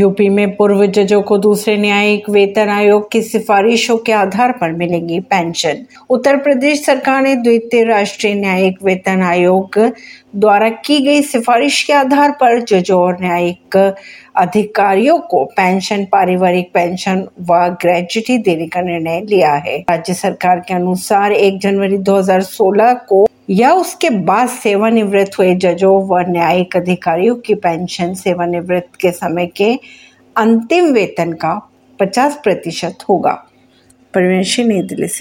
UP में पूर्व जजों को दूसरे न्यायिक वेतन आयोग की सिफारिशों के आधार पर मिलेगी पेंशन। उत्तर प्रदेश सरकार ने द्वितीय राष्ट्रीय न्यायिक वेतन आयोग द्वारा की गई सिफारिश के आधार पर जजों और न्यायिक अधिकारियों को पेंशन, पारिवारिक पेंशन व ग्रेजुटी देने का निर्णय लिया है। राज्य सरकार के अनुसार 1 जनवरी 2016 को या उसके बाद सेवानिवृत्त हुए जजों व न्यायिक अधिकारियों की पेंशन सेवानिवृत्त के समय के अंतिम वेतन का 50 प्रतिशत होगा। परमेश नई दिल्ली से।